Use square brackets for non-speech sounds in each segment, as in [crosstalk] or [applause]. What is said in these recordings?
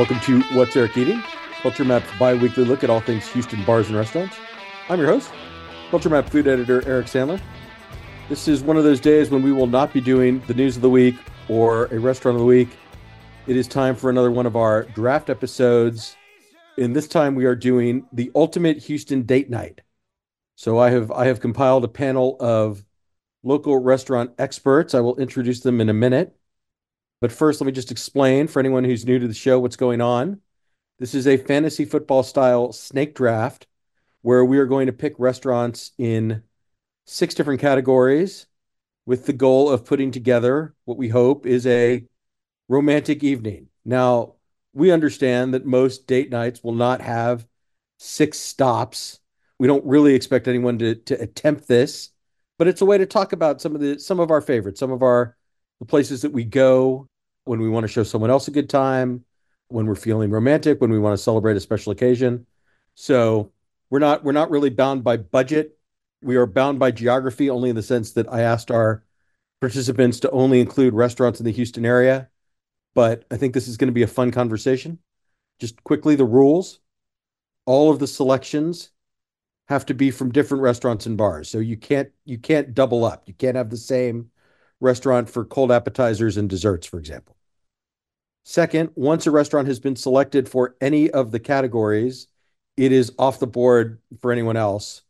Welcome to What's Eric Eating, Culture Map's bi weekly look at all things Houston bars and restaurants. I'm your host, Culture Map food editor Eric Sandler. This is one of those days when we will not be doing the news of the week or a restaurant of the week. It is time for another one of our draft episodes. And this time we are doing the ultimate Houston date night. So I have I have compiled a panel of local restaurant experts. I will introduce them in a minute. But first, let me just explain for anyone who's new to the show what's going on. This is a fantasy football style snake draft where we are going to pick restaurants in six different categories with the goal of putting together what we hope is a romantic evening. Now, we understand that most date nights will not have six stops. We don't really expect anyone to, to attempt this, but it's a way to talk about some of the some of our favorites, some of our the places that we go when we want to show someone else a good time, when we're feeling romantic, when we want to celebrate a special occasion. So we're not we're not really bound by budget. We are bound by geography only in the sense that I asked our participants to only include restaurants in the Houston area. But I think this is going to be a fun conversation. Just quickly, the rules. All of the selections have to be from different restaurants and bars. So you can't you can't double up. You can't have the same restaurant for cold appetizers and desserts, for example. Second, once a restaurant has been selected for any of the categories, it is off the board for anyone else,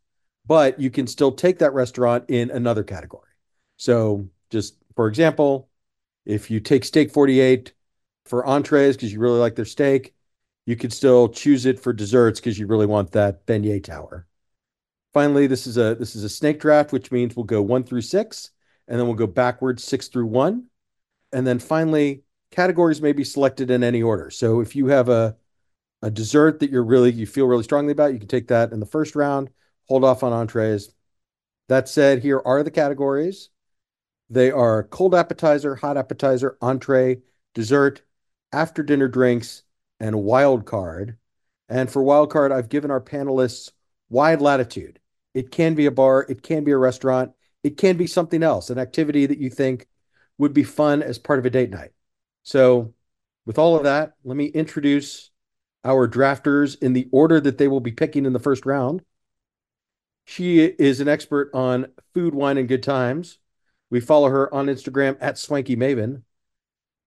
but you can still take that restaurant in another category. So, just for example, if you take Steak 48 for entrees because you really like their steak, you could still choose it for desserts because you really want that beignet tower. Finally, this is a this is a snake draft, which means we'll go one through six, and then we'll go backwards six through one. And then finally, categories may be selected in any order. So if you have a a dessert that you're really you feel really strongly about, you can take that in the first round, hold off on entrees. That said, here are the categories. They are cold appetizer, hot appetizer, entree, dessert, after dinner drinks, and wild card. And for wild card, I've given our panelists wide latitude. It can be a bar, it can be a restaurant, it can be something else, an activity that you think would be fun as part of a date night. So, with all of that, let me introduce our drafters in the order that they will be picking in the first round. She is an expert on food, wine, and good times. We follow her on Instagram at Swanky Maven.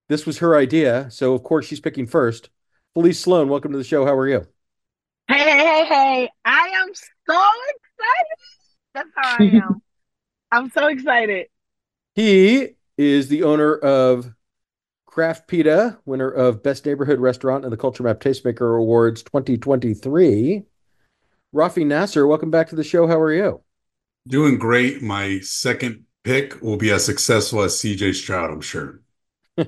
This was her idea, so of course she's picking first. Felice Sloan, welcome to the show. How are you? Hey, hey, hey, hey. I am so excited. That's how I am. [laughs] I'm so excited. He is the owner of Craft Pita, winner of Best Neighborhood Restaurant and the Culture Map Tastemaker Awards 2023. Rafi Nasr, welcome back to the show. How are you? Doing great. My second pick will be as successful as CJ Stroud, I'm sure. [laughs]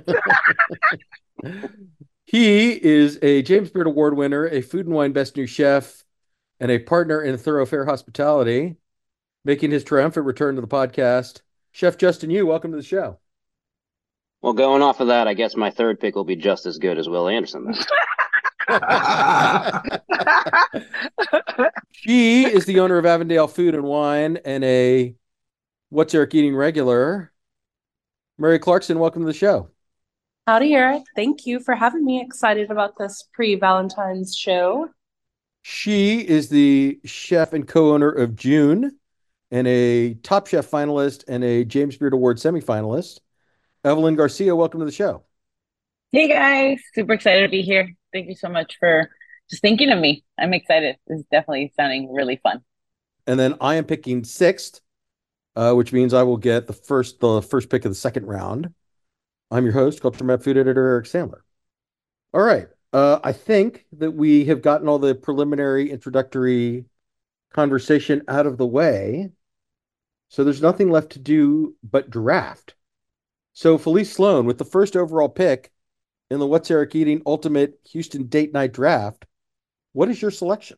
he is a James Beard Award winner, a Food and Wine Best New Chef, and a partner in Thoroughfare Hospitality making his triumphant return to the podcast. Chef Justin Yu, welcome to the show. Well, going off of that, I guess my third pick will be just as good as Will Anderson. [laughs] she is the owner of Avondale Food and Wine and a What's Eric Eating regular. Mary Clarkson, welcome to the show. Howdy, Eric. Thank you for having me. Excited about this pre Valentine's show. She is the chef and co owner of June and a Top Chef finalist and a James Beard Award semifinalist. Evelyn Garcia, welcome to the show. Hey guys, super excited to be here. Thank you so much for just thinking of me. I'm excited. This is definitely sounding really fun. And then I am picking sixth, uh, which means I will get the first the first pick of the second round. I'm your host, Culture Map Food Editor Eric Sandler. All right. Uh, I think that we have gotten all the preliminary introductory conversation out of the way. So there's nothing left to do but draft. So Felice Sloan, with the first overall pick in the What's Eric Eating Ultimate Houston Date Night Draft, what is your selection?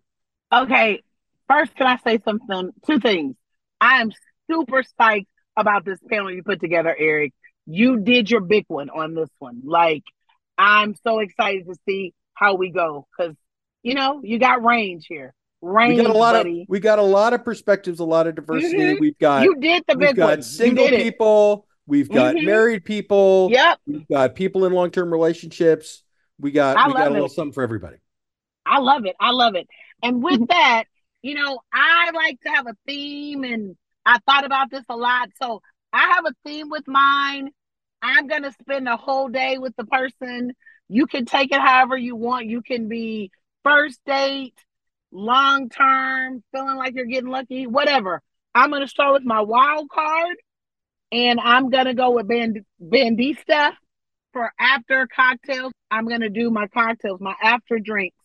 Okay, first, can I say something? Two things. I am super psyched about this panel you put together, Eric. You did your big one on this one. Like, I'm so excited to see how we go because you know you got range here range, we got a lot buddy. of we got a lot of perspectives, a lot of diversity. Mhm. We've got you did the big we've got one. Single people, we've got Mhm. married people, Yep. we've got people in long-term relationships, We got I we got a little it. something for everybody. I love it. I love it. And with [laughs] that, you know, I like to have a theme and I thought about this a lot. So I have a theme with mine. I'm going to spend a whole day with the person. You can take it however you want. You can be first date, long term, feeling like you're getting lucky, whatever. I'm going to start with my wild card and I'm going to go with Band- Bandista for after cocktails. I'm going to do my cocktails, my after drinks.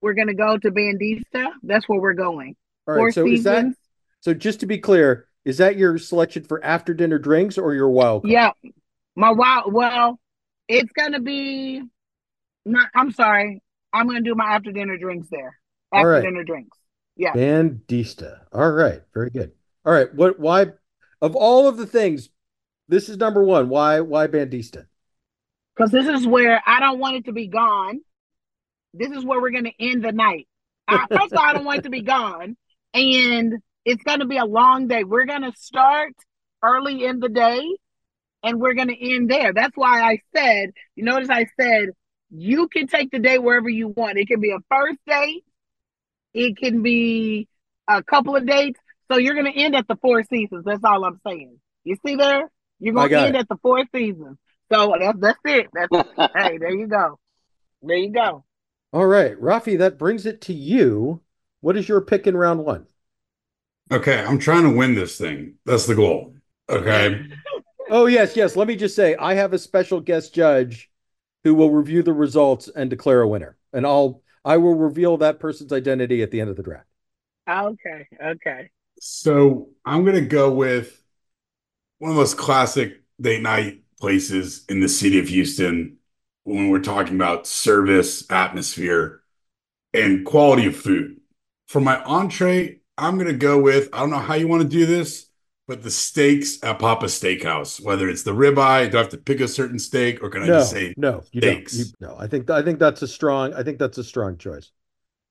We're going to go to Bandista. That's where we're going. All Four right. So is that so? Just to be clear, is that your selection for after dinner drinks or your wild card? Yeah. My wild, well, it's going to be, not, I'm sorry. I'm going to do my after dinner drinks there. After right. dinner drinks. Yeah. Bandista. All right. Very good. All right. What? Why? Of all of the things, this is number one. Why? Why Bandista? Because this is where I don't want it to be gone. This is where we're going to end the night. I, first of all, I don't want it to be [laughs] gone. And it's going to be a long day. We're going to start early in the day and we're going to end there. That's why I said, you notice I said, you can take the day wherever you want. It can be a first date, it can be a couple of dates. So you're going to end at the Four Seasons. That's all I'm saying. You see there? You're going to end it. at the Four Seasons. So that's that's it. That's [laughs] hey, there you go. There you go. All right, Rafi. That brings it to you. What is your pick in round one? Okay, I'm trying to win this thing. That's the goal. Okay. [laughs] Oh yes, yes. Let me just say, I have a special guest judge who will review the results and declare a winner, and I'll I will reveal that person's identity at the end of the draft. Okay, okay. So I'm gonna go with one of the most classic date night places in the city of Houston when we're talking about service, atmosphere, and quality of food. For my entree, I'm gonna go with I don't know how you want to do this, but the steaks at Pappas Steakhouse. Whether it's the ribeye, do I have to pick a certain steak, or can I No, just say no, you steaks? don't. You, no, I think I think that's a strong. I think that's a strong choice.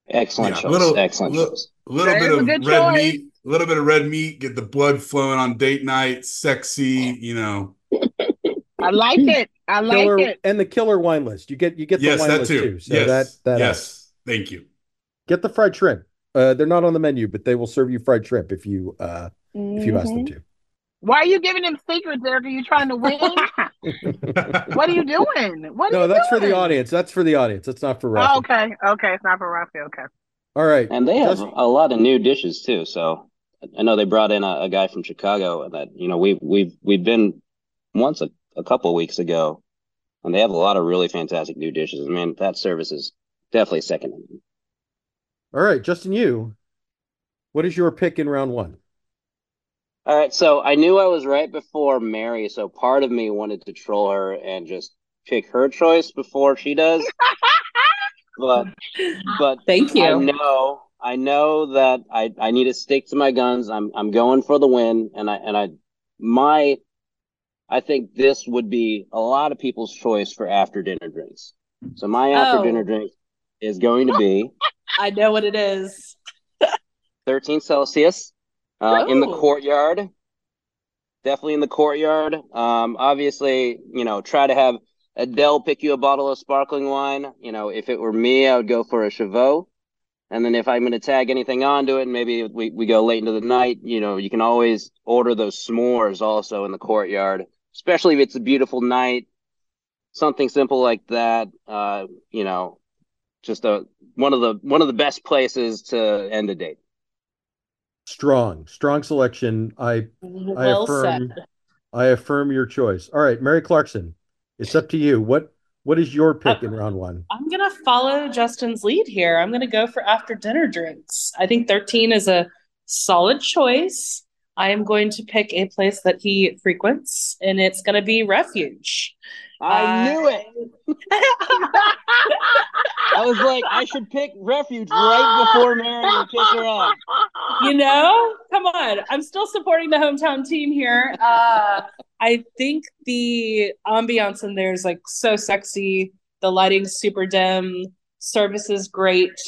Excellent Yeah, choice. little- Excellent little- choice. A little That bit of red choice. meat, a little bit of red meat, get the blood flowing on date night, sexy, you know. I like it. I like Killer it. and the killer wine list. You get you get the wine that list too. too. So yes, that that yes. Thank you. get the fried shrimp. Uh, they're not on the menu, but they will serve you fried shrimp if you uh if you ask them Mhm. to. Why are you giving them secrets, Eric? Are you trying to win? [laughs] what are you doing? What are No, you that's for the audience. That's for the audience. That's not for Oh, okay, okay. It's not for Rafi. Okay. All right. And they have Just- a lot of new dishes too. So I know they brought in a, a guy from Chicago and that, you know, we've we've we've been once a, a couple of weeks ago and they have a lot of really fantastic new dishes. I mean, that service is definitely second. All right, Justin, you. What is your pick in round one? All right, so I knew I was right before Mary, so part of me wanted to troll her and just pick her choice before she does. [laughs] But but Thank I you. know I know that I I need to stick to my guns. I'm I'm going for the win and I and I my I think this would be a lot of people's choice for after dinner drinks. So my after Oh. dinner drink is going to be [laughs] I know what it is. [laughs] 13 Celsius uh, in the courtyard. Definitely in the courtyard. Um, obviously, you know, try to have Adele pick you a bottle of sparkling wine. You know, if it were me, I would go for a Chavot. And then if I'm going to tag anything onto it, and maybe we, we go late into the night, you know, you can always order those s'mores also in the courtyard, especially if it's a beautiful night. Something simple like that. Uh, you know, just a one of the one of the best places to end a date. Strong, strong selection. I I affirm said. I affirm your choice. All right, Mary Clarkson, it's up to you. What what is your uh, pick in round one? I'm gonna follow Justin's lead here. I'm gonna go for after dinner drinks. I think 13 is a solid choice. I am going to pick a place that he frequents, and it's gonna be Refuge. I knew it. [laughs] I was like, I should pick refuge right before Mary and her off. [laughs] you know, come on. I'm still supporting the hometown team here. Uh, I think the ambiance in there is like so sexy. The lighting's super dim. Service is great.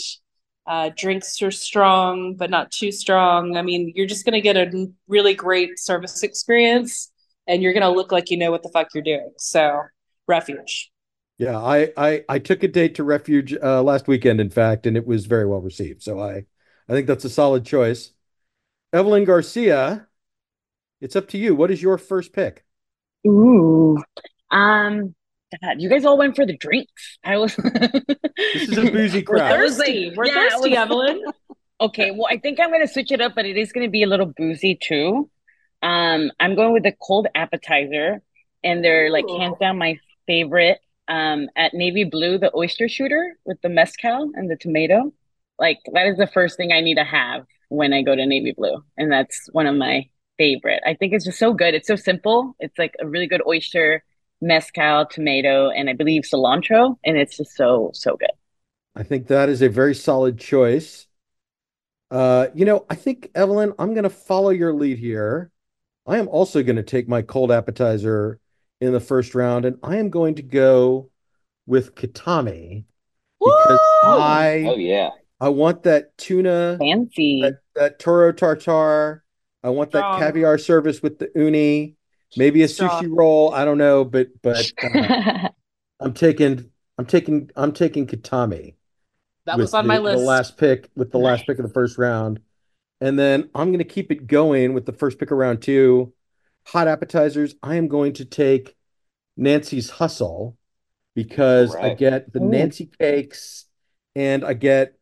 Uh, drinks are strong, but not too strong. I mean, you're just going to get a really great service experience and you're going to look like you know what the fuck you're doing. So, refuge. Yeah, I I I took a date to Refuge uh, last weekend, in fact, and it was very well received. So I I think that's a solid choice. Evelyn Garcia, it's up to you. What is your first pick? Ooh. Um, God, you guys all went for the drinks. I was [laughs] This is a boozy We're crowd. thirsty. We're Yeah, thirsty, was- Evelyn. [laughs] Okay, well, I think I'm gonna switch it up, but it is gonna be a little boozy too. Um, I'm going with the cold appetizer, and they're like Ooh. hands down my favorite. Um, at Navy Blue, the oyster shooter with the mezcal and the tomato. Like that is the first thing I need to have when I go to Navy Blue, and that's one of my favorite. I think it's just so good. It's so simple. It's like a really good oyster, mezcal, tomato, and I believe cilantro, and it's just so so good. I think that is a very solid choice. Uh, you know, I think Evelyn, I'm going to follow your lead here. I am also going to take my cold appetizer in the first round, and I am going to go with Katami because Woo! I Oh yeah. I want that tuna, Fancy. that, that toro tartar. I want that caviar service with the uni, maybe a Strong. sushi roll. I don't know, but but [laughs] uh, I'm taking I'm taking I'm taking Katami. That was on the, my the last pick with the last pick of the first round. And then I'm going to keep it going with the first pick of round two. Hot appetizers. I am going to take Nancy's Hustle because I get the Ooh. Nancy cakes and I get,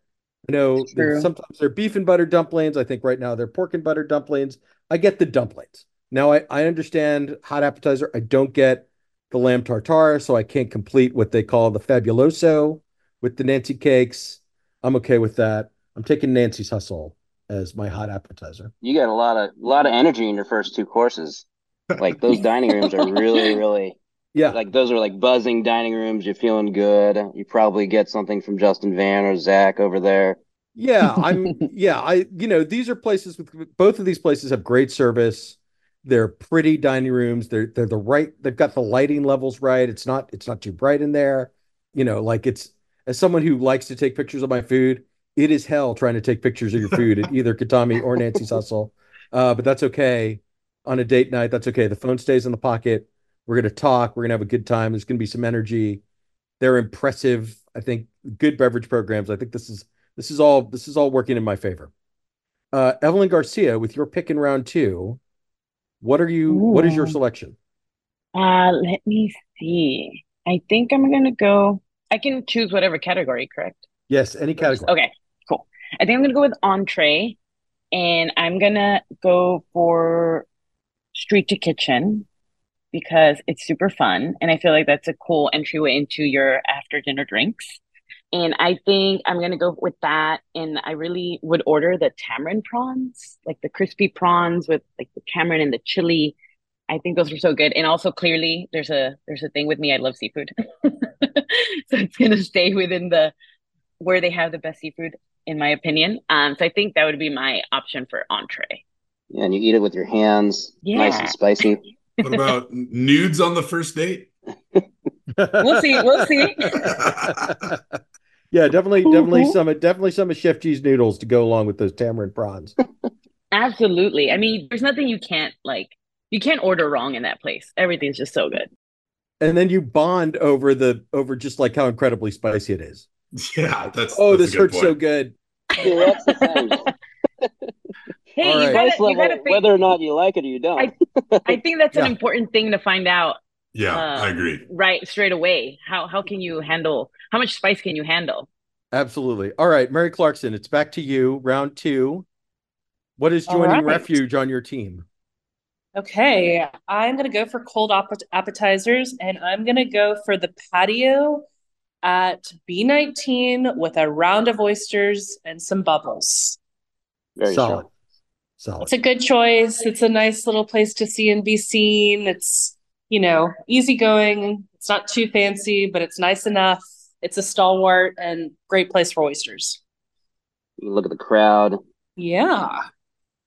you know, sometimes they're beef and butter dumplings. I think right now they're pork and butter dumplings. I get the dumplings. Now I, I understand hot appetizer. I don't get the lamb tartare, so I can't complete what they call the fabuloso with the Nancy cakes. I'm okay with that. I'm taking Nancy's Hustle as my hot appetizer. You got a lot of a lot of energy in your first two courses. Like those dining rooms are really, [laughs] really Yeah. like those are like buzzing dining rooms. You're feeling good. You probably get something from Justin Van or Zach over there. Yeah, [laughs] I'm yeah, I you know, these are places with both of these places have great service. They're pretty dining rooms. They're they're the right they've got the lighting levels right. It's not it's not too bright in there. You know, like it's as someone who likes to take pictures of my food, it is hell trying to take pictures of your food at either Katami or Nancy's Hustle. Uh, but that's okay. On a date night, that's okay. The phone stays in the pocket. We're gonna talk. We're gonna have a good time. There's gonna be some energy. They're impressive. I think good beverage programs. I think this is this is all this is all working in my favor. Uh, Evelyn Garcia, with your pick in round two, what are you? What is your selection? Uh, let me see. I think I'm gonna go. I can choose whatever category, correct? Yes, any category. Okay, cool. I think I'm gonna go with entree, and I'm gonna go for street to kitchen because it's super fun, and I feel like that's a cool entryway into your after dinner drinks. And I think I'm gonna go with that, and I really would order the tamarind prawns, like the crispy prawns with like the tamarind and the chili. I think those are so good. And also clearly there's a there's a thing with me. I love seafood. [laughs] So it's gonna stay within the where they have the best seafood, in my opinion. Um, so I think that would be my option for entree. Yeah, and you eat it with your hands, nice and spicy. What about nudes on the first date? [laughs] We'll see, we'll see. [laughs] yeah, definitely, definitely Mhm. some, definitely some of Chef G's noodles to go along with those tamarind prawns. [laughs] Absolutely. I mean, there's nothing you can't like you can't order wrong in that place. Everything's just so good. And then you bond over the over just like how incredibly spicy it is. Yeah, that's Oh, that's this a good hurts so good. See, that's the thing. Hey, All you right. gotta Price you gotta think, whether or not you like it or you don't. I- I think that's an [laughs] important thing to find out Yeah, Uh, I agree. right straight away. How how can you handle how much spice can you handle? Absolutely. All right, Mary Clarkson, it's back to you. Round two. What is joining right. Refuge on your team? Okay, I'm gonna go for cold app- appetizers, and I'm gonna go for the patio at B19 with a round of oysters and some bubbles. Very Solid. strong. Solid. It's a good choice. It's a nice little place to see and be seen. It's, you know, easygoing. It's not too fancy, but it's nice enough. It's a stalwart and great place for oysters. You look at the crowd. Yeah.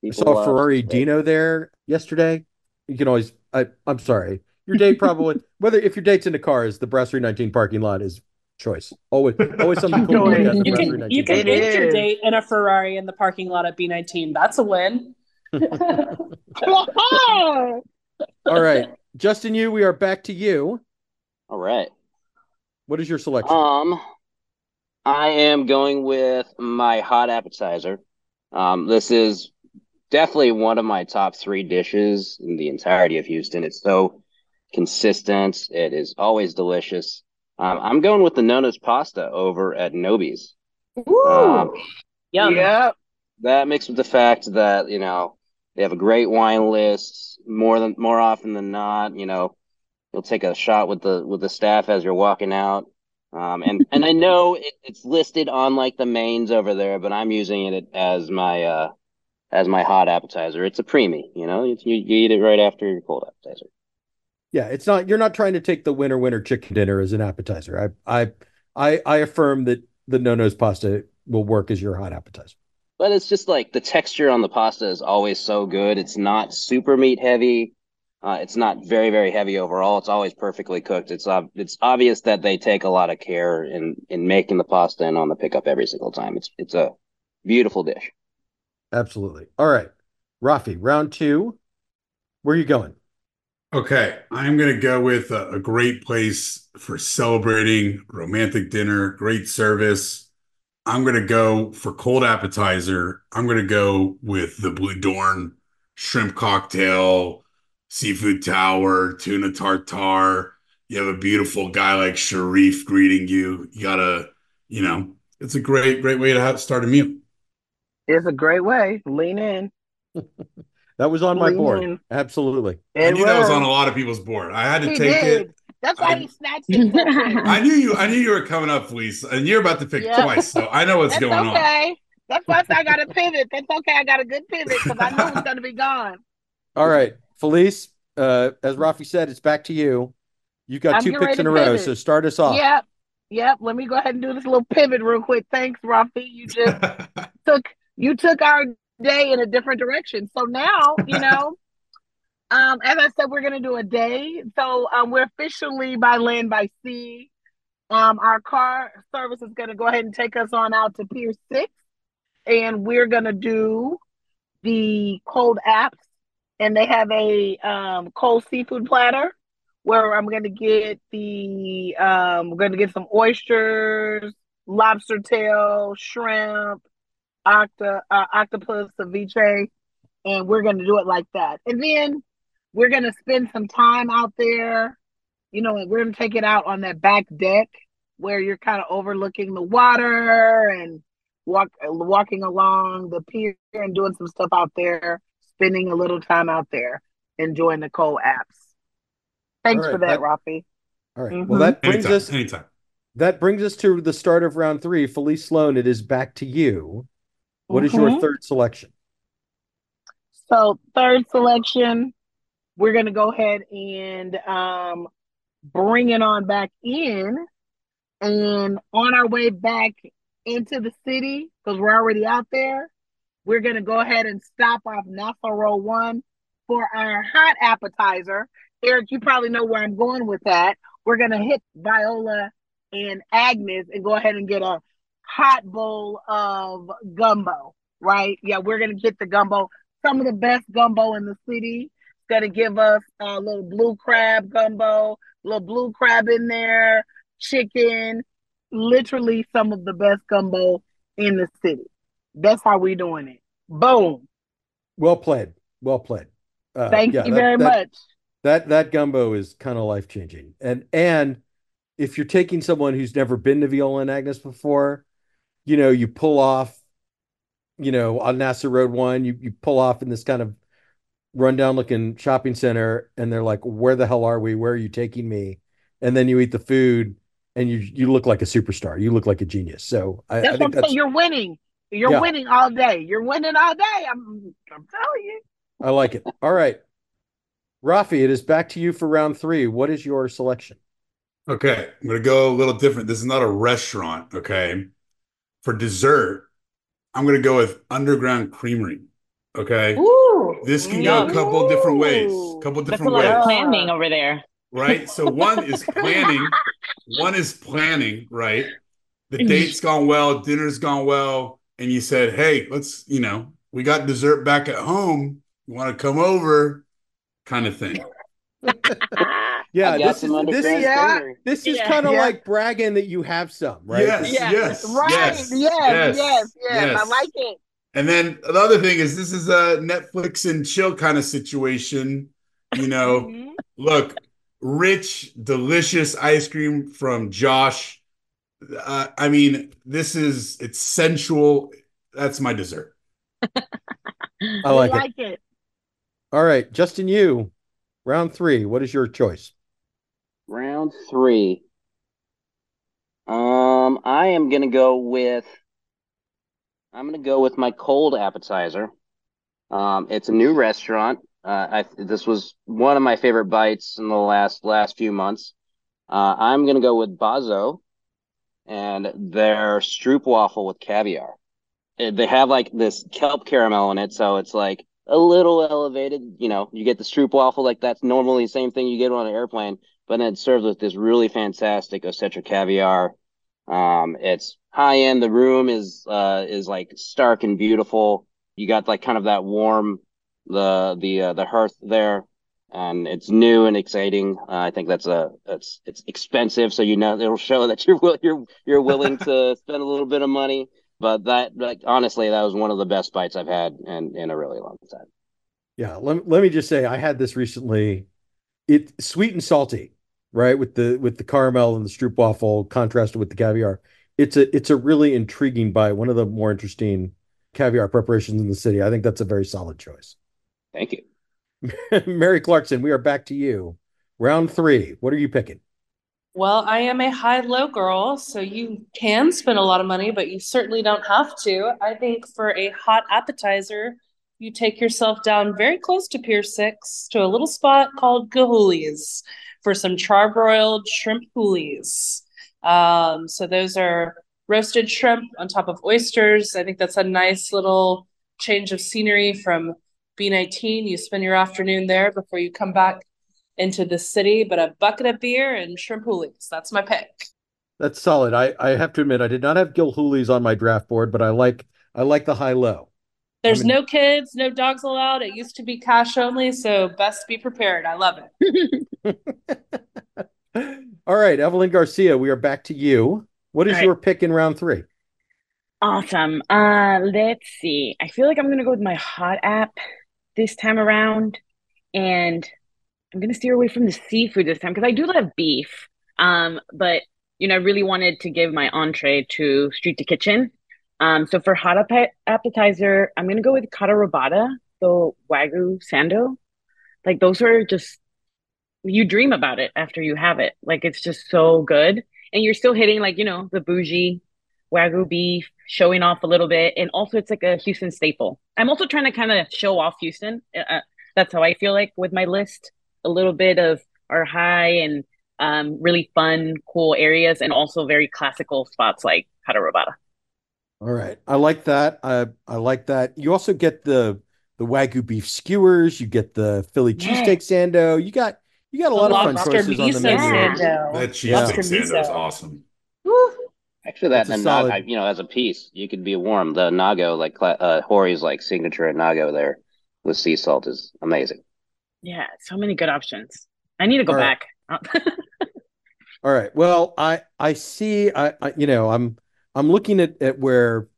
I saw love- Ferrari Dino there yesterday. You can always I I'm sorry. Your date probably [laughs] whether if your date's in the car is the Brasserie 19 parking lot is choice. Always always something [laughs] cool to look at in the You can you can It parking lot. date your date in a Ferrari in the parking lot at B19. That's a win. [laughs] All right. Justin, you, we are back to you. All right. What is your selection? Um, I am going with my hot appetizer. Um, this is definitely one of my top three dishes in the entirety of Houston. It's so consistent. It is always delicious. Um, I'm going with the Nona's pasta over at Nobie's. Ooh, Um, yum. Yep. that mixed with the fact that you know they have a great wine list more than more often than not you know you'll take a shot with the with the staff as you're walking out um and and i know it, it's listed on like the mains over there but i'm using it as my uh as my hot appetizer it's a preemie you know you, you eat it right after your cold appetizer Yeah, it's not. You're not trying to take the winner winner chicken dinner as an appetizer. I I I, I affirm that the no nose pasta will work as your hot appetizer. but it's just like the texture on the pasta is always so good it's not super meat heavy Uh, it's not very, very heavy overall. It's always perfectly cooked. It's ob- it's obvious that they take a lot of care in in making the pasta and on the pickup every single time. It's it's a beautiful dish. Absolutely. All right, Rafi, round two. Where are you going? Okay, I'm gonna go with a, a great place for celebrating romantic dinner, great service. I'm gonna go for cold appetizer. I'm gonna go with the Bludorn shrimp cocktail, seafood tower, tuna tartare. You have a beautiful guy like Sharif greeting you. You gotta, you know, it's a great, great way to have, start a meal. It's a great way. Lean in. [laughs] That was on my Lean board. in. Absolutely. I It knew that was on a lot of people's board. I had to He take did. it. That's why I- he snatched it. [laughs] I knew you. I knew you were coming up, Felice, and you're about to pick Yep. twice, so I know what's That's going on. okay. That's why I said I got a pivot. That's okay. I got a good pivot because I knew it was going to be gone. All right, Felice. Uh, as Rafi said, it's back to you. You've got I'm two getting picks in a row, pivot. so start us off. Yep. Yep. Let me go ahead and do this little pivot real quick. Thanks, Rafi. You just [laughs] took you took our day in a different direction. So now, you know, [laughs] um, as I said, we're gonna do a day. So um, we're officially by land by sea. Um, our car service is gonna go ahead and take us on out to Pier Six, and we're gonna do the cold apps, and they have a um cold seafood platter where I'm gonna get the um, we're gonna get some oysters, lobster tail, shrimp, octa uh, octopus ceviche, and we're gonna do it like that. And then we're gonna spend some time out there. You know, and we're gonna take it out on that back deck where you're kind of overlooking the water and walk walking along the pier and doing some stuff out there, spending a little time out there, enjoying the cold apps. Thanks All for that, that- Rafi. All right. Mhm. Well, that brings anytime, us anytime. that brings us to the start of round three. Felice Sloan, it is back to you. What is your Mhm. third selection? So third selection, we're gonna go ahead and um bring it on back in, and on our way back into the city because we're already out there. We're gonna go ahead and stop off NASA Road One for our hot appetizer. Eric, you probably know where I'm going with that. We're gonna hit Viola and Agnes and go ahead and get a hot bowl of gumbo. Right? Yeah, we're gonna get the gumbo some of the best gumbo in the city. It's gonna give us a little blue crab gumbo, little blue crab in there, chicken, literally some of the best gumbo in the city. That's how we doing it. Boom. Well played. Well played. Uh, Thank yeah, you that- very that- much. That that gumbo is kind of life changing. And and if you're taking someone who's never been to Viola and Agnes before, you know, you pull off, you know, on NASA Road one, you you pull off in this kind of rundown looking shopping center, and they're like, "Where the hell are we? Where are you taking me?" And then you eat the food, and you you look like a superstar. You look like a genius. So I, I That's what think I'm that's. You're winning. You're Yeah. winning all day. You're winning all day. I'm I'm telling you. I like it. All right, Rafi, it is back to you for round three. What is your selection? Okay, I'm gonna go a little different. This is not a restaurant, okay? For dessert, I'm gonna go with Underground Creamery. Okay. Ooh, This can go a Yum. couple different ways. Ooh. Couple That's a different lot of ways, planning over there. right? So one is [laughs] planning, one is planning, right? The mm-hmm. date's gone well, dinner's gone well, and you said, "Hey, let's, you know, we got dessert back at home. You want to come over?" kind of thing. [laughs] yeah, I got this is some this is Yeah. this is Yeah. kind of Yeah. like bragging that you have some, right? Yes, Yeah. yes, Right. yes, Yes. Yes. Yes. yes. I like it. And then the other thing is this is a Netflix and chill kind of situation. You know, Mhm. look, rich, delicious ice cream from Josh. Uh, I mean, this is it's sensual. That's my dessert. I like We it. like it. All right, Justin, you round three. What is your choice? Round three. Um, I am gonna go with I'm gonna go with my cold appetizer. Um, it's a new restaurant. Uh, I this was one of my favorite bites in the last last few months. Uh, I'm gonna go with Bazo and their Stroop waffle with caviar. They have like this kelp caramel in it, so it's like a little elevated. You know, you get the Stroop waffle like that's normally the same thing you get on an airplane, but then it's served with this really fantastic Osetra caviar. Um, it's high end. The room is uh is like stark and beautiful. You got like kind of that warm the the uh, the hearth there, and it's new and exciting. Uh, I think that's a that's it's expensive, so you know it'll show that you're will you're you're willing [laughs] to spend a little bit of money. But that like honestly, that was one of the best bites I've had in in a really long time. Yeah, let, let me just say I had this recently. It sweet and salty, right? With the with the caramel and the stroop waffle contrasted with the caviar. It's a it's a really intriguing bite, one of the more interesting caviar preparations in the city. I think that's a very solid choice. Thank you. [laughs] Mary Clarkson, we are back to you. Round three. What are you picking? Well, I am a high-low girl, so you can spend a lot of money, but you certainly don't have to. I think for a hot appetizer, you take yourself down very close to Pier 6 to a little spot called Gilhooley's for some charbroiled shrimp hoolies. Um, so those are roasted shrimp on top of oysters. I think that's a nice little change of scenery from B19. You spend your afternoon there before you come back into the city, but a bucket of beer and shrimp hoolies. That's my pick. That's solid. I, I have to admit I did not have Gilhooley's on my draft board, but I like I like the high low. There's I mean- no kids, no dogs allowed. It used to be cash only, so best be prepared. I love it. [laughs] All right, Evelyn Garcia, we are back to you. What is All right. your pick in round three? Awesome. Uh, let's see. I feel like I'm gonna go with my hot app this time around, and I'm gonna steer away from the seafood this time because I do love beef. Um, but you know, I really wanted to give my entree to Street to Kitchen. Um, so for hot app appetizer, I'm gonna go with kata robata, the wagyu sando. Like those are just you dream about it after you have it. Like it's just so good, and you're still hitting like you know the bougie wagyu beef, showing off a little bit, and also it's like a Houston staple. I'm also trying to kind of show off Houston. Uh, that's how I feel like with my list. A little bit of our high and um, really fun, cool areas, and also very classical spots like Kata Robata. All right. I like that. I I like that. You also get the the wagyu beef skewers, you get the Philly Yeah. cheesesteak sando. You got you got a lot of fun choices on the miso menu. Yeah. sando. That Yeah. cheesesteak Lobster sando is awesome. Woo. Actually, that That's and solid- Nago, you know, as a piece, you could be warm. The Nago, like cla- uh, Hori's like signature at Nago there with sea salt is amazing. Yeah, so many good options. I need to go All right. back. [laughs] All right. Well, I I see I, I you know, I'm I'm looking at at where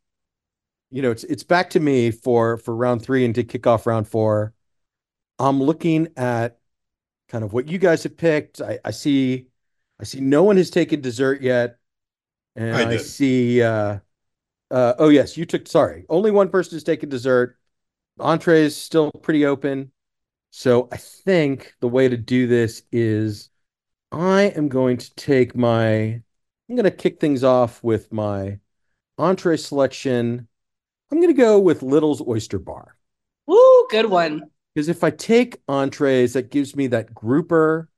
you know, it's it's back to me for for round 3 and to kick off round 4. I'm looking at kind of what you guys have picked. I I see I see no one has taken dessert yet. And I I, see uh uh oh yes, you took sorry. Only one person has taken dessert. Entrees still pretty open. So I think the way to do this is I am going to take my, I'm going to kick things off with my entree selection. I'm going to go with Little's Oyster Bar. Woo, good one. Because if I take entrees, that gives me that grouper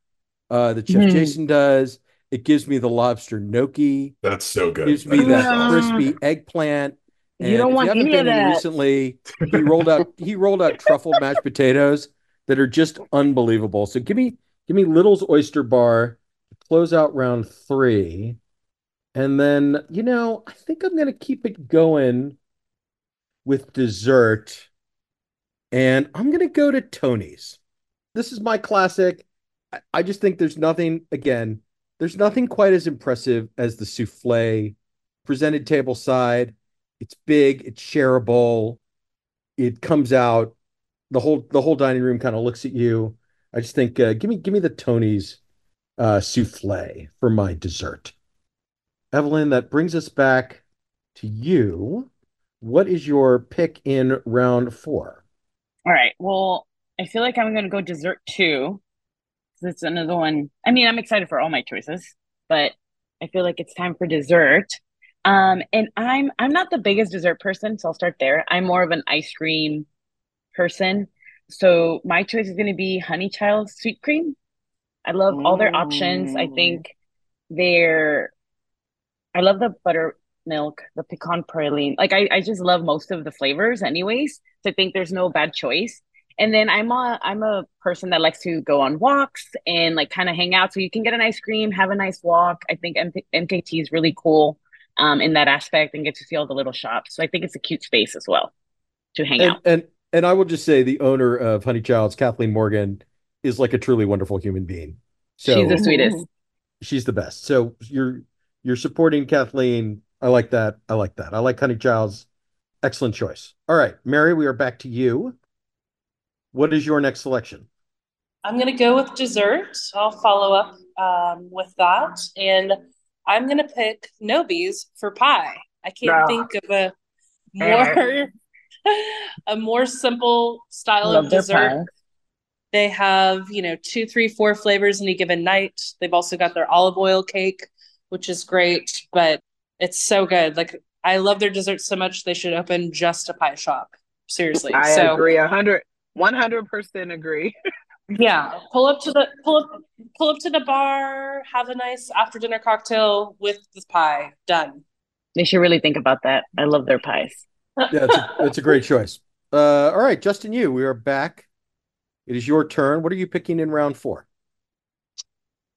uh, that Chef Mm. Jason does. It gives me the lobster gnocchi. That's so good. It Gives me That is that awesome. crispy eggplant. You don't want haven't any of that. recently, he rolled out he rolled out truffle mashed potatoes that are just unbelievable. So give me give me Little's Oyster Bar to close out round three. And then, you know, I think I'm gonna keep it going with dessert. And I'm gonna go to Tony's. This is my classic. I, I just think there's nothing again, there's nothing quite as impressive as the souffle presented table side. It's big, it's shareable, it comes out, the whole the whole dining room kind of looks at you. I just think uh, give me give me the Tony's uh, souffle for my dessert. Evelyn, that brings us back to you. What is your pick in round four? All right. Well, I feel like I'm going to go dessert two. It's another one. I mean, I'm excited for all my choices, but I feel like it's time for dessert. Um, and I'm I'm not the biggest dessert person, so I'll start there. I'm more of an ice cream person. So my choice is going to be Honey Child sweet cream. I love all their options. I think they're I love the buttermilk, the pecan praline. Like I, I just love most of the flavors anyways. So I think there's no bad choice. And then I'm a I'm a person that likes to go on walks and like kind of hang out. So you can get an ice cream, have a nice walk. I think M- MKT is really cool um, in that aspect and get to see all the little shops. So I think it's a cute space as well to hang and, out. And and I will just say the owner of Honey Child's, Kathleen Morgan, is like a truly wonderful human being. So She's the sweetest. She's the best. So you're you're supporting Kathleen. I like that. I like that. I like Honey Child's. Excellent choice. All right, Mary, we are back to you. What is your next selection? I'm going to go with dessert. I'll follow up um, with that. And I'm going to pick Nobie's for pie. I can't No. think of a more [laughs] [laughs] a more simple style of Love their dessert. They have, you know, two, three, four flavors any given night. They've also got their olive oil cake, which is great, but it's so good. Like I love their desserts so much they should open just a pie shop. Seriously. I so agree. A hundred, one hundred percent agree. [laughs] yeah, pull up to the pull up pull up to the bar, have a nice after dinner cocktail with this pie. Done. They should really think about that. I love their pies. Yeah, it's a, it's a great choice. Uh, all right, Justin, you. We are back. It is your turn. What are you picking in round four?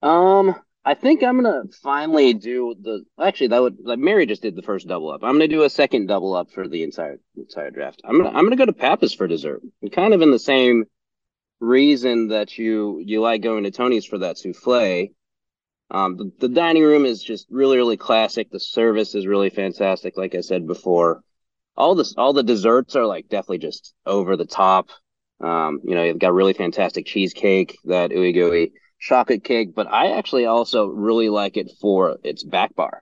Um, I think I'm gonna finally do the. Actually, that would like Mary just did the first double up. I'm gonna do a second double up for the entire entire draft. I'm gonna I'm gonna go to Pappas for dessert. Kind of in the same reason that you you like going to Tony's for that souffle. Um, the, the dining room is just really really classic. The service is really fantastic. Like I said before, all this all the desserts are like definitely just over the top. Um, you know, you've got really fantastic cheesecake, that ooey gooey chocolate cake, but I actually also really like it for its back bar.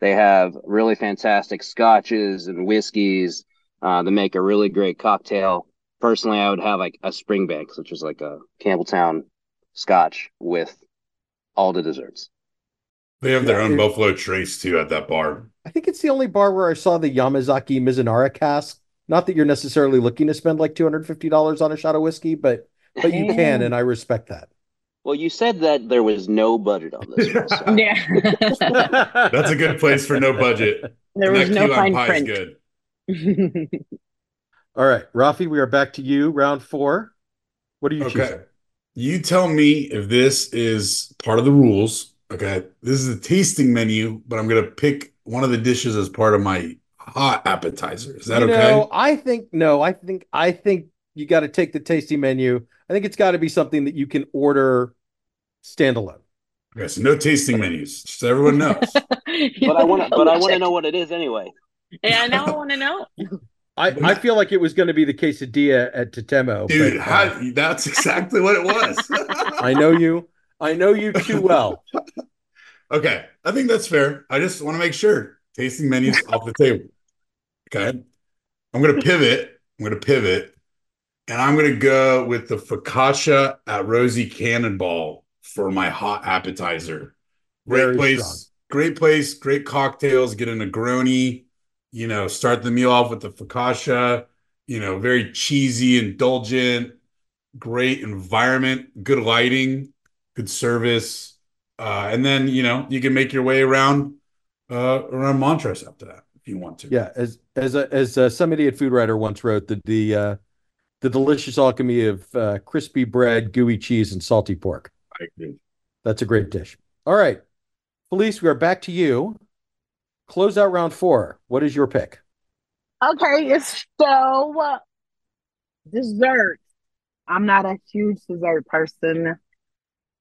They have really fantastic scotches and whiskeys. Uh, they make a really great cocktail. Personally, I would have like a Springbank, which is like a Campbeltown scotch with all the desserts. They have their Yeah, own it- Buffalo Trace too at that bar. I think it's the only bar where I saw the Yamazaki Mizunara cask. Not that you're necessarily looking to spend like two hundred fifty dollars on a shot of whiskey, but but you can, and I respect that. Well, you said that there was no budget on this one. So. [laughs] Yeah. [laughs] That's a good place for no budget. there And was no fine print. good. [laughs] All right, Rafi, we are back to you. Round four. What are you Okay. choosing? You tell me if this is part of the rules. Okay. This is a tasting menu, but I'm going to pick one of the dishes as part of my hot appetizer. Is that you okay? know, I think no. I think I think you got to take the tasty menu. I think it's got to be something that you can order standalone. Okay. So no tasting menus, just so everyone knows. [laughs] But I want to. But I want to know what it is anyway. Yeah, now I want to know. I, I feel like it was going to be the quesadilla at Tatemó. Dude, but, uh, how, that's exactly what it was. [laughs] I know you. I know you too well. [laughs] Okay, I think that's fair. I just want to make sure tasting menus off the table. Okay, I'm gonna pivot. I'm gonna pivot, and I'm gonna go with the focaccia at Rosie Cannonball for my hot appetizer. Great Very place, strong. great place, great cocktails. Get a Negroni. You know, start the meal off with the focaccia. You know, very cheesy, indulgent, great environment, good lighting, good service. Uh, and then you know you can make your way around uh, around Montrose after that if you want to. Yeah, as as a, as uh, some idiot food writer once wrote, the the uh, the delicious alchemy of uh, crispy bread, gooey cheese, and salty pork. I agree. That's a great dish. All right, Felice, we are back to you. Close out round four. What is your pick? Okay, it's so uh, dessert. I'm not a huge dessert person.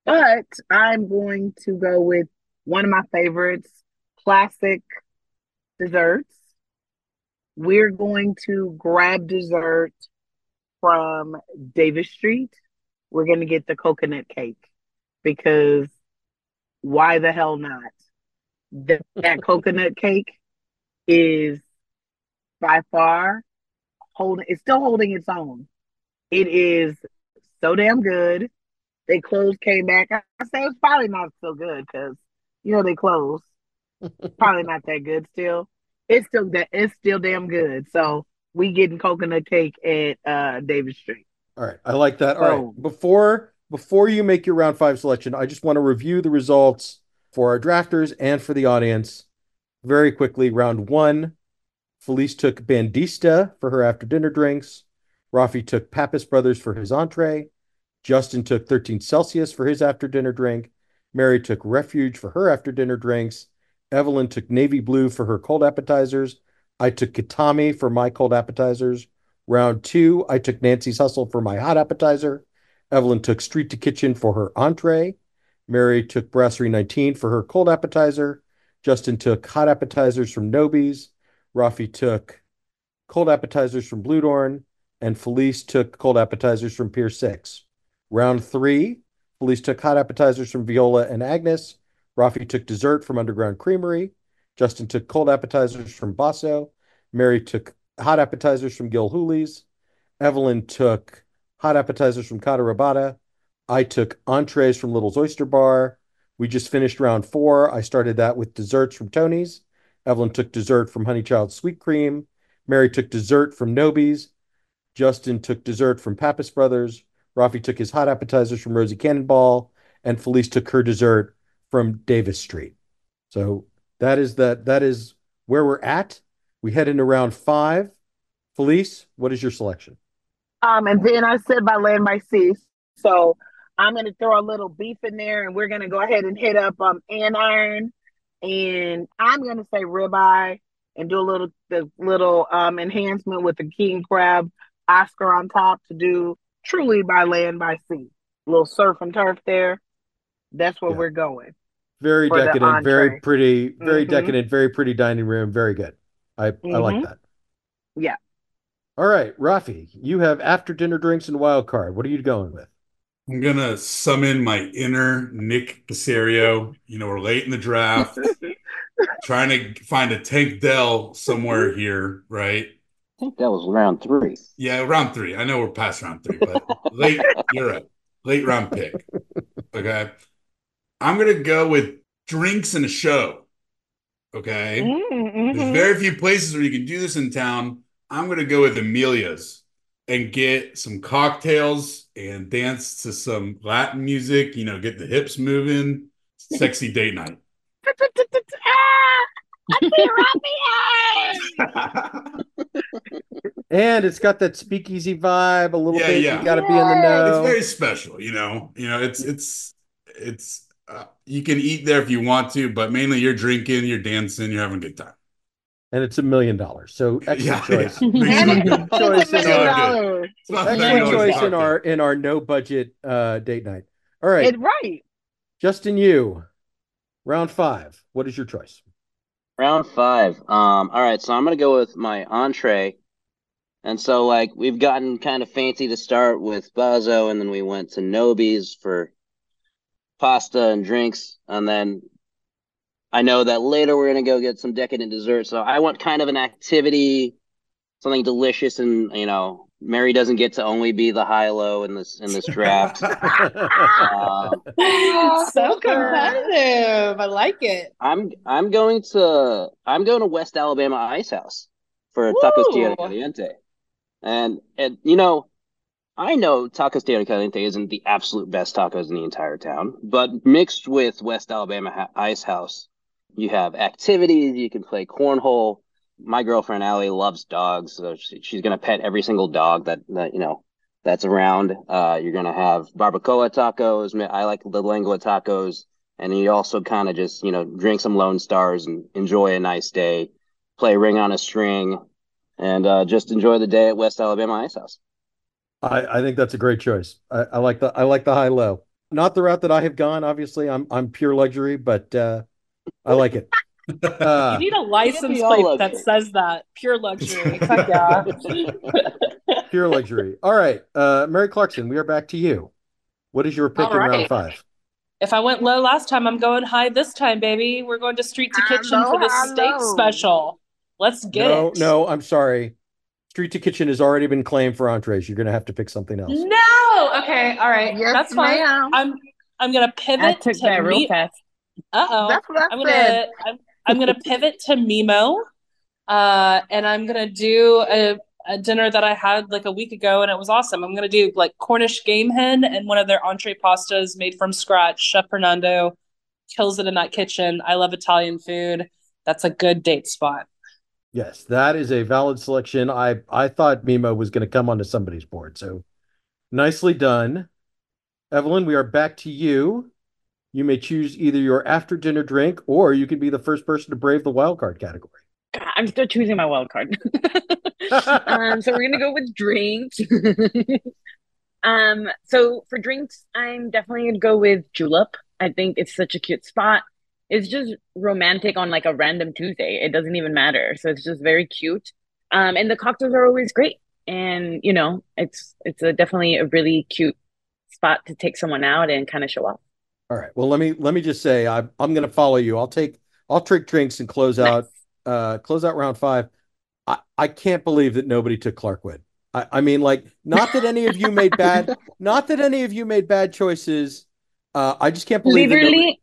But I'm going to go with one of my favorites, classic desserts. We're going to grab dessert from Davis Street. We're going to get the coconut cake because why the hell not? That, that coconut cake is by far holding, it's still holding its own. It is so damn good. They closed, came back. I say it's probably not so good because you know they closed. [laughs] probably not that good still. It's still that it's still damn good. So we getting coconut cake at uh Davis Street. All right, I like that. All right, Oh. before before you make your round five selection, I just want to review the results for our drafters and for the audience very quickly. Round one, Felice took Bandista for her after dinner drinks. Rafi took Pappas Brothers for his entree. Justin took 13 Celsius for his after dinner drink. Mary took Refuge for her after dinner drinks. Evelyn took Navy Blue for her cold appetizers. I took Katami for my cold appetizers. Round two, I took Nancy's Hustle for my hot appetizer. Evelyn took Street to Kitchen for her entree. Mary took Brasserie 19 for her cold appetizer. Justin took hot appetizers from Nobie's. Rafi took cold appetizers from Bludorn. And Felice took cold appetizers from Pier 6. Round three, Felice took hot appetizers from Viola and Agnes. Rafi took dessert from Underground Creamery. Justin took cold appetizers from Basso. Mary took hot appetizers from Gilhooley's. Evelyn took hot appetizers from Kata Robata. I took entrees from Little's Oyster Bar. We just finished round four. I started that with desserts from Tony's. Evelyn took dessert from Honey Child Sweet Cream. Mary took dessert from Nobie's. Justin took dessert from Pappas Brothers. Rafi took his hot appetizers from Rosie Cannonball. And Felice took her dessert from Davis Street. So that is that that is where we're at. We head into round five. Felice, what is your selection? Um, and then I said by land by sea. So I'm gonna throw a little beef in there, and we're gonna go ahead and hit up um andiron, and I'm gonna say ribeye, and do a little the little um enhancement with the king crab Oscar on top to do truly by land by sea. little surf and turf there. That's where Yeah. we're going. Very decadent, very pretty, very Mhm. decadent, very pretty dining room. Very good. I I like Mhm. that. Yeah. All right, Rafi, you have after dinner drinks and wild card. What are you going with? I'm gonna summon my inner Nick Caserio. You know, we're late in the draft, [laughs] trying to find a Tank Dell somewhere here, right? I think that was round three. Yeah, round three. I know we're past round three, but [laughs] late, you're right. Late round pick. Okay. I'm gonna go with drinks and a show. Okay. Mhm, There's mhm. very few places where you can do this in town. I'm gonna go with Amelia's and get some cocktails and dance to some Latin music, you know, get the hips moving. Sexy date night. [laughs] Ah, I see Robbie. [laughs] And it's got that speakeasy vibe a little Yeah, bit. yeah. You got to be in the know. It's very special, you know. You know, it's it's it's uh, you can eat there if you want to, but mainly you're drinking, you're dancing, you're having a good time. and it's a million dollars. So [laughs] excellent Yeah, choice. yeah. [laughs] Makes And it- it- Excellent choice in million our- dollars. it's not a million Excellent choice in our in our no budget uh, date night. All right, It's right. Justin, you round five. What is your choice? Round five. Um, all right, so I'm gonna go with my entree. And so like we've gotten kind of fancy to start with Basso, and then we went to Nobie's for pasta and drinks, and then I know that later we're gonna go get some decadent dessert. So I want kind of an activity, something delicious, and you know, Mary doesn't get to only be the high low in this in this draft. [laughs] Um, so competitive. I like it. I'm I'm going to I'm going to West Alabama Ice House for tacos Woo! tierra caliente, and and you know, I know tacos tierra caliente isn't the absolute best tacos in the entire town, but mixed with West Alabama ha- Ice House, you have activities. You can play cornhole. My girlfriend Allie loves dogs, so she, she's gonna pet every single dog that that you know that's around. Uh, you're gonna have barbacoa tacos. I like the lengua tacos and you also kind of just you know drink some Lone Stars and enjoy a nice day, play Ring on a String, and uh, just enjoy the day at West Alabama Ice House. I, I think that's a great choice. I, I like the I like the high low. not the route that I have gone. Obviously, I'm I'm pure luxury, but uh, I like it. Uh, you need a license be all plate that says that. Pure luxury. Yeah. [laughs] pure luxury. All right, uh, Mary Clarkson, we are back to you. What is your pick All in round five? If I went low last time, I'm going high this time, baby. We're going to Street to Kitchen Hello, for the steak special. Let's get no, it. no, I'm sorry. Street to Kitchen has already been claimed for entrees. You're going to have to pick something else. No. Okay. All right. Yes, That's fine. ma'am. I'm I'm gonna pivot I took to that real meat. fast. Uh oh. That's what I I'm said. gonna I'm, I'm gonna pivot to Mimo, uh, and I'm gonna do a, a dinner that I had like a week ago, and it was awesome. I'm gonna do like Cornish game hen and one of their entree pastas made from scratch. Chef Fernando kills it in that kitchen. I love Italian food. That's a good date spot. Yes, that is a valid selection. I I thought Mimo was going to come onto somebody's board, so nicely done. Evelyn, we are back to you. You may choose either your after dinner drink or you could be the first person to brave the wild card category. I'm still choosing my wild card. [laughs] um, so we're gonna go with drinks. [laughs] um, so for drinks, I'm definitely gonna go with julep. I think it's such a cute spot. It's just romantic on like a random Tuesday. It doesn't even matter. So it's just very cute. Um, and the cocktails are always great. And you know, it's it's a definitely a really cute spot to take someone out and kind of show off. All right. Well, let me let me just say I'm I'm going to follow you. I'll take I'll trick drinks and close out uh close out round five. I I can't believe that nobody took Clarkwood. I I mean like not that any of you made bad [laughs] not that any of you made bad choices. Uh I just can't believe that nobody-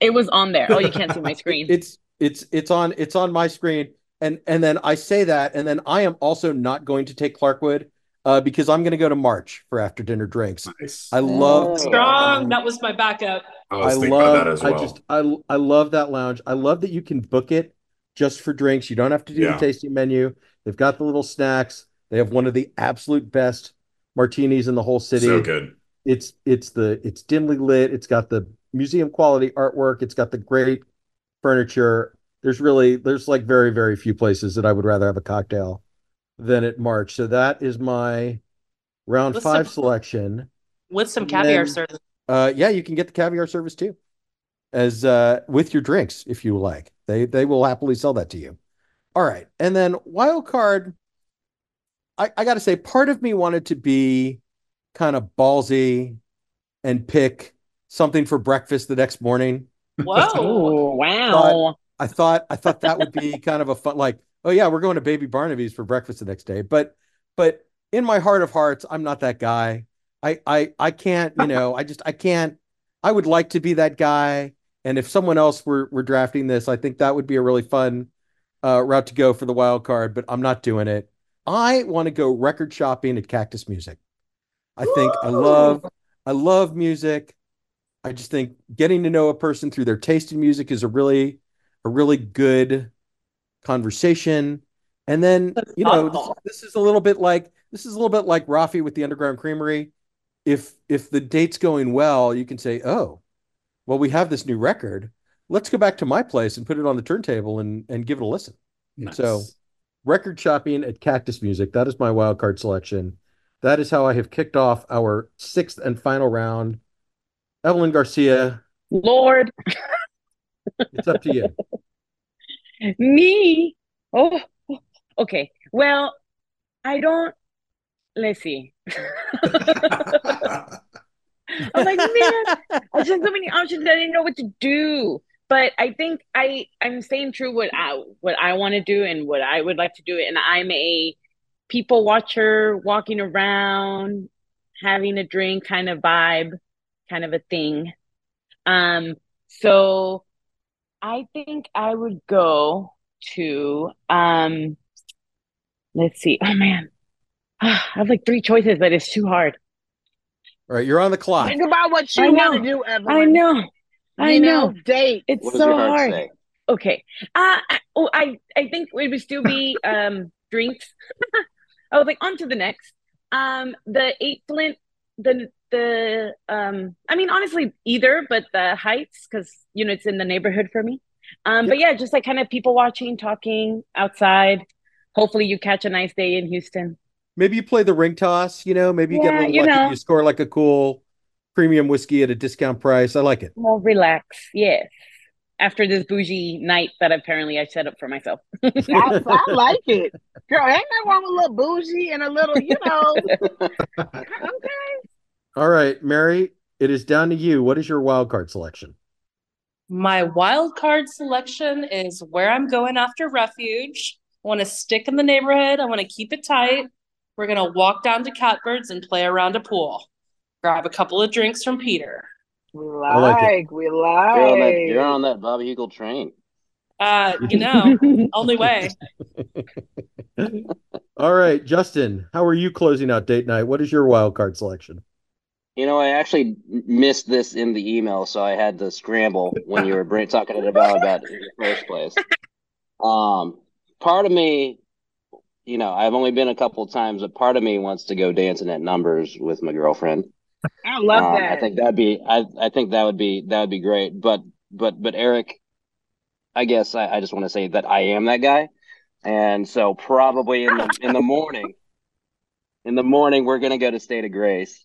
it was on there. Oh, you can't see my screen. [laughs] It's it's it's on it's on my screen, and and then I say that, and then I am also not going to take Clarkwood uh, because I'm going to go to March for after dinner drinks. Nice. I love Strong. That was my backup. I I love that as well. I just I I love that lounge. I love that you can book it just for drinks. You don't have to do Yeah. the tasting menu. They've got the little snacks. They have one of the absolute best martinis in the whole city. so good. it's it's the it's dimly lit it's got the museum quality artwork it's got the great furniture there's really there's like very very few places that i would rather have a cocktail than at march so that is my round With five some- selection With some And caviar then- service. uh yeah you can get the caviar service too as uh with your drinks if you like they they will happily sell that to you all right and then wild card i i gotta say part of me wanted to be kind of ballsy and pick something for breakfast the next morning Whoa. Oh, [laughs] wow. i thought i thought that would be kind of a fun like oh yeah we're going to baby barnaby's for breakfast the next day. But but in my heart of hearts i'm not that guy. I i i can't you know i just i can't i would like to be that guy. And if someone else were were drafting this i think that would be a really fun uh, route to go for the wild card but i'm not doing it. I want to go record shopping at cactus music. I think i love i love music. I just think getting to know a person through their taste in music is a really a really good conversation. And then, you know, this, this is a little bit like this is a little bit like Rafi with the Underground Creamery. If if the date's going well, you can say, "Oh, well, we have this new record. Let's go back to my place and put it on the turntable and and give it a listen." Nice. So, record shopping at Cactus Music. That is my wild card selection. That is how I have kicked off our sixth and final round. Evelyn Garcia, Lord, it's up to you. [laughs] me. Oh, okay. Well, I don't. Let's see. [laughs] I'm like, man, I just have so many options. I didn't know what to do. But I think I I'm staying true what I what I want to do and what I would like to do. And I'm a people watcher, walking around, having a drink kind of vibe, kind of a thing. Um, so I think I would go to um let's see. Oh man. [sighs] I have like three choices, but it's too hard. All right, you're on the clock. Think about what you want to do, Evelyn. I know. I You know. Date. It's What so your heart hard. say? Okay. Uh, I, oh, I I think it would still be [laughs] um drinks. [laughs] I was like on to the next. Um, the eight flint, the the um. I mean, honestly, either, but the Heights because you know it's in the neighborhood for me. Um, but yeah, just like kind of people watching, talking outside. Hopefully, you catch a nice day in Houston. Maybe you play the ring toss, you know, maybe you get a little you lucky, know. you score like a cool premium whiskey at a discount price. I like it. Well, relax. Yes. After this bougie night that apparently I set up for myself. I, I like it. Girl, ain't nothing wrong with a little bougie and a little, you know. [laughs] okay. All right, Mary, it is down to you. What is your wild card selection? My wild card selection is where I'm going after refuge. I want to stick in the neighborhood. I want to keep it tight. We're going to walk down to Catbirds and play around a pool. Grab a couple of drinks from Peter. We I like like, we You're on that, like. you're on that Bobby Eagle train. Uh, you know, [laughs] only way. All right, Justin, how are you closing out date night? What is your wild card selection? You know, I actually missed this in the email, so I had to scramble when you were talking about about in the first place. Um, part of me, you know, I've only been a couple times, but part of me wants to go dancing at numbers with my girlfriend. I love Um, that. I think that'd be, I, I think that would be, that would be great. But, but, but Eric, I guess I, I just want to say that I am that guy, and so probably in the in the morning, in the morning we're gonna go to State of Grace,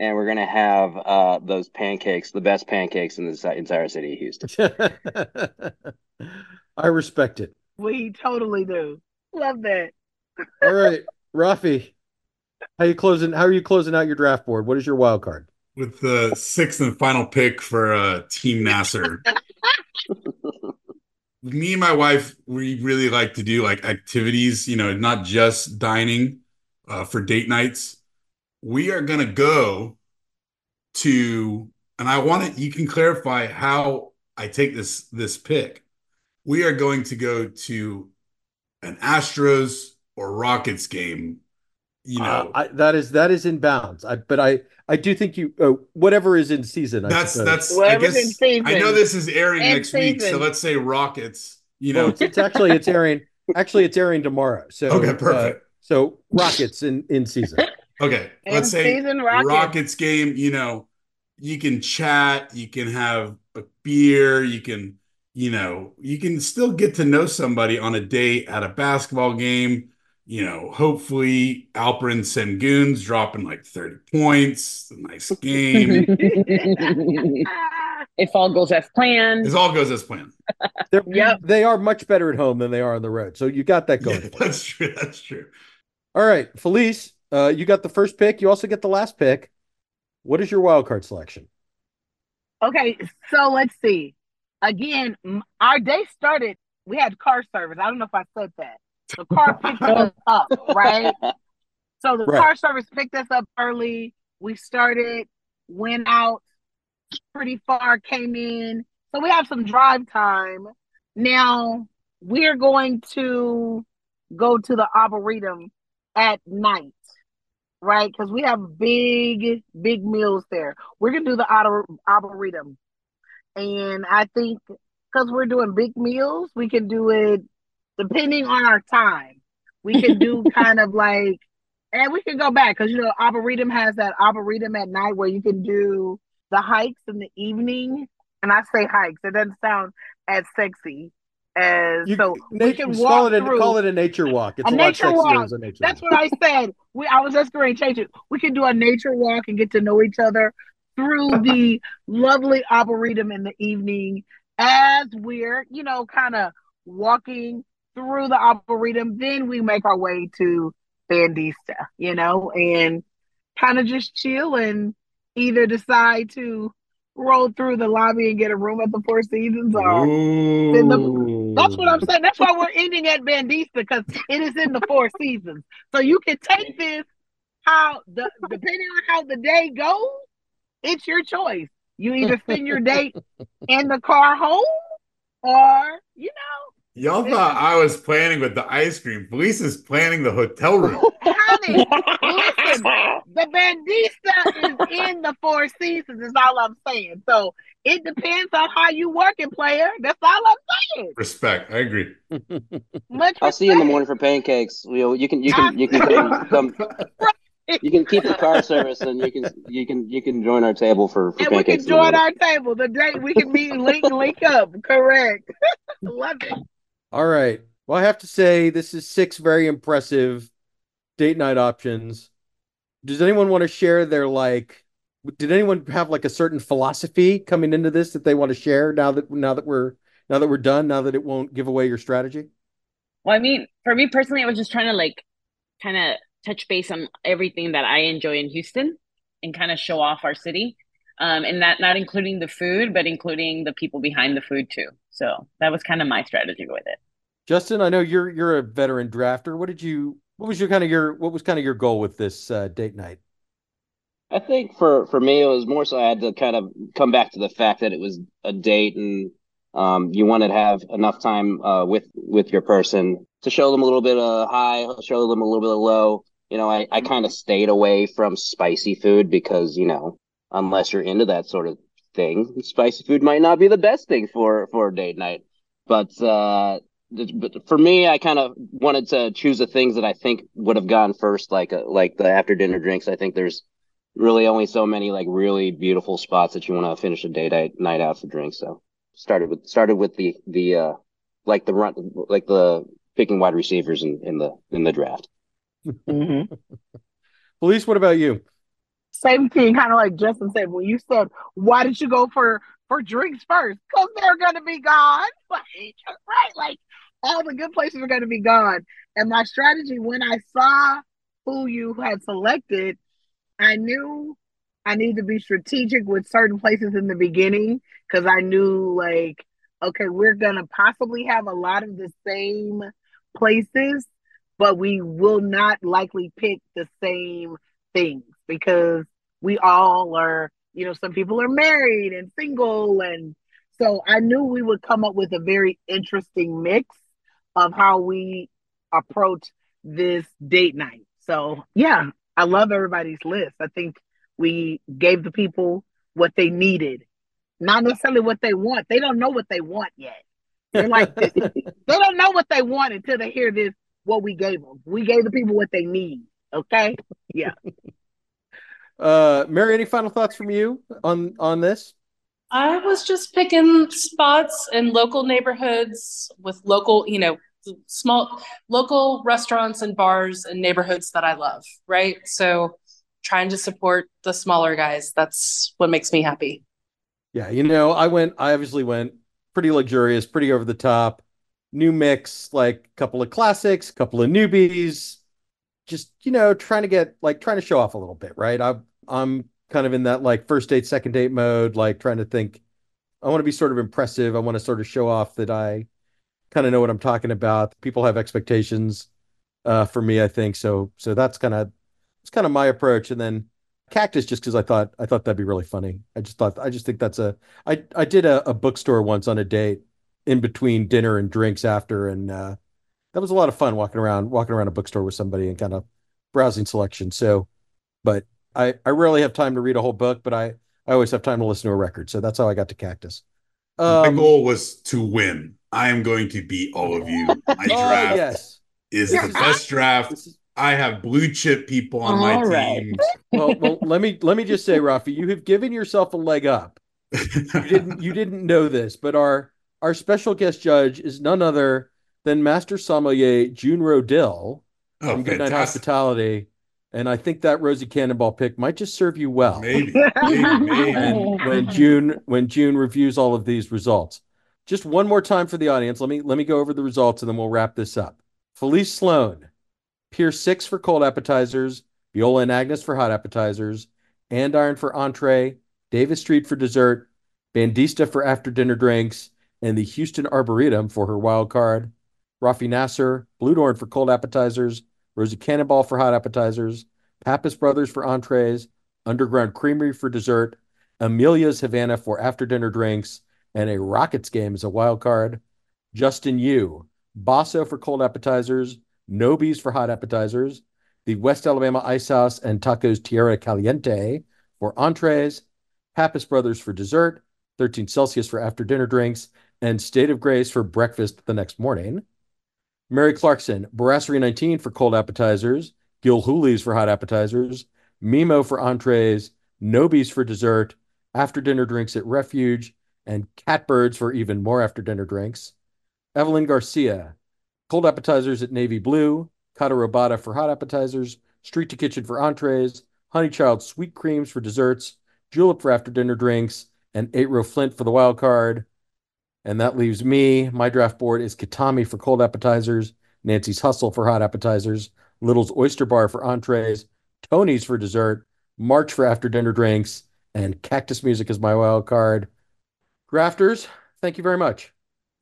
and we're gonna have uh those pancakes, the best pancakes in the entire city of Houston. [laughs] I respect it. we totally do. Love that. [laughs] All right, Rafi, how you closing? How are you closing out your draft board? What is your wild card? With the sixth and final pick for uh, Team Nasr. [laughs] Me and my wife, we really like to do like activities, you know, not just dining uh, for date nights. We are going to go to, and I want to, you can clarify how I take this this pick. We are going to go to an Astros or Rockets game. You know, Uh, I, that is that is in bounds. I but I I do think you uh, whatever is in season. I That's suppose. that's. I Whatever's in guess season. I know this is airing In next week, so let's say Rockets. You Well, know, it's, it's actually it's airing. Actually, it's airing tomorrow. So [laughs] Okay, uh, perfect. so Rockets in in season. [laughs] okay. In Let's say Rockets. Rockets game. You know, you can chat, you can have a beer, you can, you know, you can still get to know somebody on a date at a basketball game. You know, hopefully Alperen Sengun's dropping like 30 points. A nice game. [laughs] If all goes as planned. this all goes as planned. They're, Yep. They are much better at home than they are on the road. So you got that going. Yeah, that's true. That's true. All right, Felice, uh, you got the first pick. You also get the last pick. What is your wild card selection? Okay, so let's see. Again, our day started. We had car service. I don't know if I said that. The car [laughs] picked us up, right? So the Right. car service picked us up early. We started, went out pretty far, came in. So we have some drive time. Now we're going to go to the Arboretum at night, right? Because we have big, big meals there. We're to do the Arbor- Arboretum. And I think because we're doing big meals, we can do it depending on our time. We can do [laughs] kind of like, and we can go back because you know Arboretum has that Arboretum at night where you can do the hikes in the evening. And I say hikes; it doesn't sound as sexy as You, so. we can call walk it a, through. call it a nature walk. It's A a, nature walk. a nature That's walk. what I said. We I was just going to change it. We can do a nature walk and get to know each other through [laughs] the lovely arboretum in the evening as we're, you know, kind of walking through the arboretum. Then we make our way to Bandista, you know, and kind of just chill and either decide to roll through the lobby and get a room at the Four Seasons or the- that's what I'm saying. That's why we're ending at Bandista because it is in the Four Seasons. So you can take this how the depending on how the day goes, it's your choice. You either spend your day [laughs] in the car home, or you Y'all thought I was planning with the ice cream. Felice is planning the hotel room. [laughs] honey, listen, the Bandista is in the Four Seasons. Is all I'm saying. So it depends on how you working, player. That's all I'm saying. Respect. I agree. Much I'll see you in the morning for pancakes. You you can you can you can come, come you can keep the car service and you can you can you can join our table for, for And we can join our table the day we can meet, link, link up. Correct. [laughs] Love it. All right. Well, I have to say this is six very impressive date night options. Does anyone want to share their like did anyone have like a certain philosophy coming into this that they want to share now that now that we're now that we're done, now that it won't give away your strategy? Well, I mean, for me personally, I was just trying to like kind of touch base on everything that I enjoy in Houston and kind of show off our city. Um, and that not including the food, but including the people behind the food too. So that was kind of my strategy with it. Justin, I know you're you're a veteran drafter. What did you what was your kind of your what was kind of your goal with this uh, date night? I think for for me, it was more so I had to kind of come back to the fact that it was a date, and um, you want to have enough time uh, with with your person to show them a little bit of high, show them a little bit of low. You know, I I kind of stayed away from spicy food because you know, unless you're into that sort of thing, spicy food might not be the best thing for for a date night. But uh, but for me, I kind of wanted to choose the things that I think would have gone first, like uh, like the after dinner drinks. I think there's really only so many like really beautiful spots that you want to finish a day night, night out for drinks. So started with started with the the uh like the run like the picking wide receivers in, in the in the draft. [laughs] Mm-hmm. Felice, what about you? Same thing, kind of like Justin said when you said, "Why did you go for for drinks first? Because they're gonna be gone." [laughs] Like, right, like all the good places are gonna be gone. And my strategy when I saw who you had selected, I knew I need to be strategic with certain places in the beginning because I knew like, okay, we're gonna possibly have a lot of the same places, but we will not likely pick the same things because we all are, you know, some people are married and single and so I knew we would come up with a very interesting mix of how we approach this date night. So yeah, I love everybody's list. I think we gave the people what they needed, not necessarily what they want. They don't know what they want yet. They're like, [laughs] they don't know what they want until they hear this, what we gave them. We gave the people what they need. Okay. Yeah. Uh, Mary, any final thoughts from you on on this? I was just picking spots in local neighborhoods with local, you know, small local restaurants and bars and neighborhoods that I love, right? So trying to support the smaller guys, that's what makes me happy. Yeah, you know, I went I obviously went pretty luxurious, pretty over the top, new mix, like a couple of classics, a couple of newbies, just, you know, trying to get like trying to show off a little bit, right? i'm I'm kind of in that like first date, second date mode, like trying to think I want to be sort of impressive. I want to sort of show off that I kind of know what I'm talking about. People have expectations uh, for me, I think. So so that's kind of it's kind of my approach. And then cactus, just because I thought I thought that'd be really funny. I just thought I just think that's a I I did a, a bookstore once on a date in between dinner and drinks after, and uh, that was a lot of fun walking around walking around a bookstore with somebody and kind of browsing selection. So, but I I rarely have time to read a whole book, but I I always have time to listen to a record. So that's how I got to cactus. Um, My goal was to win. I am going to beat all of you. My [laughs] oh, draft oh, yes. is the best draft. I have blue chip people on all my right. team. [laughs] Well, well, let me let me just say, Rafi, you have given yourself a leg up. You didn't you didn't know this, but our our special guest judge is none other than Master Sommelier June Rodil oh, from Goodnight Hospitality. And I think that Rosie Cannonball pick might just serve you well. Maybe, [laughs] maybe, maybe. And when June when June reviews all of these results. Just one more time for the audience. Let me let me go over the results and then we'll wrap this up. Felice Sloan, Pier Six for cold appetizers, Viola and Agnes for hot appetizers, Andiron for entree, Davis Street for dessert, Bandista for after dinner drinks, and the Houston Arboretum for her wild card. Rafi Nasr, Blue Dorn for cold appetizers, Rosie Cannonball for hot appetizers, Pappas Brothers for entrees, Underground Creamery for dessert, Amelia's Havana for after dinner drinks, and a Rockets game as a wild card. Justin Yu, Basso for cold appetizers, Nobie's for hot appetizers, the West Alabama Ice House and Tacos Tierra Caliente for entrees, Pappas Brothers for dessert, 13 Celsius for after dinner drinks, and State of Grace for breakfast the next morning. Mary Clarkson, Brasserie 19 for cold appetizers, Gilhooley's for hot appetizers, Mimo for entrees, Nobie's for dessert, after dinner drinks at Refuge, and Catbirds for even more after dinner drinks. Evelyn Garcia, cold appetizers at Navy Blue, Kata Robata for hot appetizers, Street to Kitchen for entrees, Honey Child sweet creams for desserts, Julep for after dinner drinks, and Eight Row Flint for the wild card. And that leaves me. My draft board is Katami for cold appetizers, Nancy's Hustle for hot appetizers, Little's Oyster Bar for entrees, Tony's for dessert, March for after dinner drinks, and Cactus Music is my wild card. Drafters, thank you very much.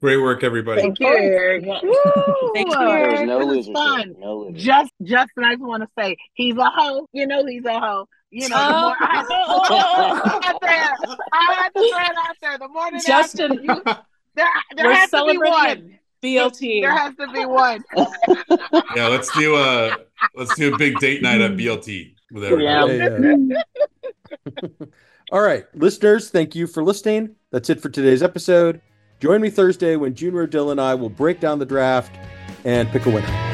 Great work, everybody. Thank you, Eric. Yeah. Woo! Thank you, There was no losers. fun. No losers. Just, Justin, I just want to say he's a hoe. You know he's a hoe. You know, the Oh. more I, [laughs] I had to throw it- I had to throw it out there. The more that Justin, I, you, there, there has to be one. BLT. There has [laughs] to be one. yeah, let's do a let's do a big date night at BLT with everybody. Yeah. Hey, uh, [laughs] All right, listeners, thank you for listening. That's it for today's episode. Join me Thursday when June Rodil and I will break down the draft and pick a winner.